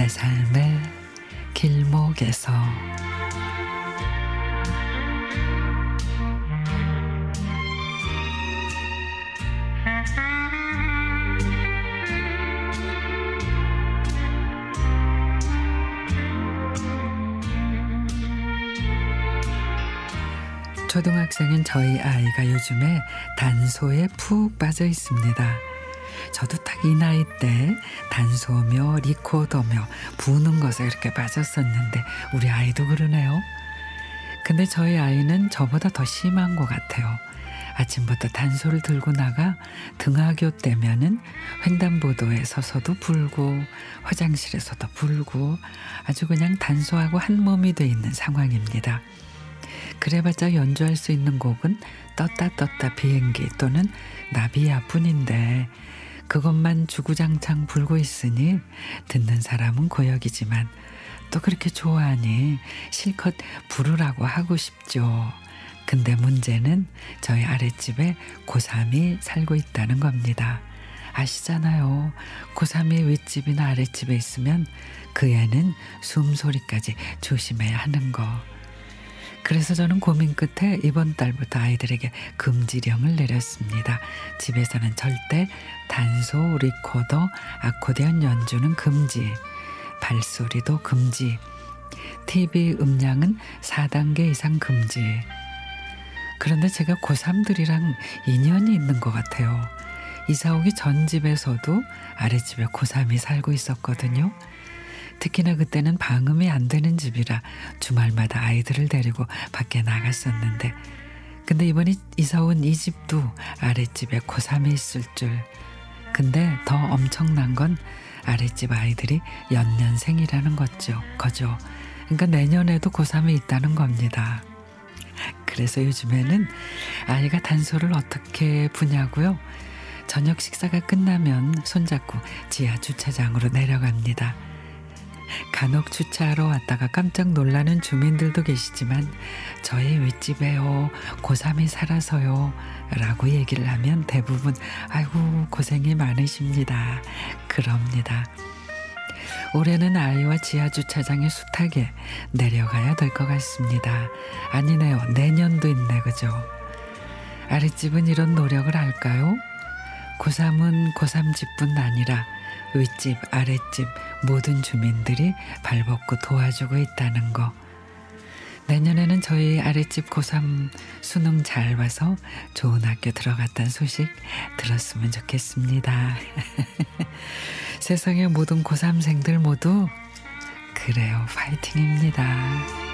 내 삶의 길목에서 초등학생인 저희 아이가 요즘에 단소에 푹 빠져 있습니다. 저도 딱 이 나이 때 단소며 리코더며 부는 것에 이렇게 빠졌었는데 우리 아이도 그러네요. 근데 저희 아이는 저보다 더 심한 것 같아요. 아침부터 단소를 들고 나가 등하교 때면은 횡단보도에 서서도 불고 화장실에서도 불고 아주 그냥 단소하고 한 몸이 돼 있는 상황입니다. 그래봤자 연주할 수 있는 곡은 떴다 떴다 비행기 또는 나비야뿐인데 그것만 주구장창 불고 있으니 듣는 사람은 고역이지만 또 그렇게 좋아하니 실컷 부르라고 하고 싶죠. 근데 문제는 저희 아랫집에 고3이 살고 있다는 겁니다. 아시잖아요. 고3이 윗집이나 아랫집에 있으면 그 애는 숨소리까지 조심해야 하는 거. 그래서 저는 고민 끝에 이번 달부터 아이들에게 금지령을 내렸습니다. 집에서는 절대 단소, 리코더, 아코디언 연주는 금지, 발소리도 금지, TV 음량은 4단계 이상 금지. 그런데 제가 고3들이랑 인연이 있는 것 같아요. 이사 오기 전 집에서도 아랫집에 고3이 살고 있었거든요. 특히나 그때는 방음이 안 되는 집이라 주말마다 아이들을 데리고 밖에 나갔었는데 근데 이번에 이사 온 이 집도 아랫집에 고3이 있을 줄. 근데 더 엄청난 건 아랫집 아이들이 연년생이라는 거죠. 거죠. 그러니까 내년에도 고3이 있다는 겁니다. 그래서 요즘에는 아이가 단소를 어떻게 부냐고요? 저녁 식사가 끝나면 손잡고 지하 주차장으로 내려갑니다. 간혹 주차하러 왔다가 깜짝 놀라는 주민들도 계시지만 저희 윗집에요 고3이 살아서요 라고 얘기를 하면 대부분 아이고 고생이 많으십니다. 그럽니다. 올해는 아이와 지하 주차장에 숱하게 내려가야 될 것 같습니다. 아니네요. 내년도 있네 그죠? 아랫집은 이런 노력을 할까요? 고3은 고3집뿐 아니라 윗집, 아랫집 모든 주민들이 발벗고 도와주고 있다는 거. 내년에는 저희 아랫집 고3 수능 잘 봐서 좋은 학교 들어갔다는 소식 들었으면 좋겠습니다. 세상의 모든 고3생들 모두 그래요. 파이팅입니다.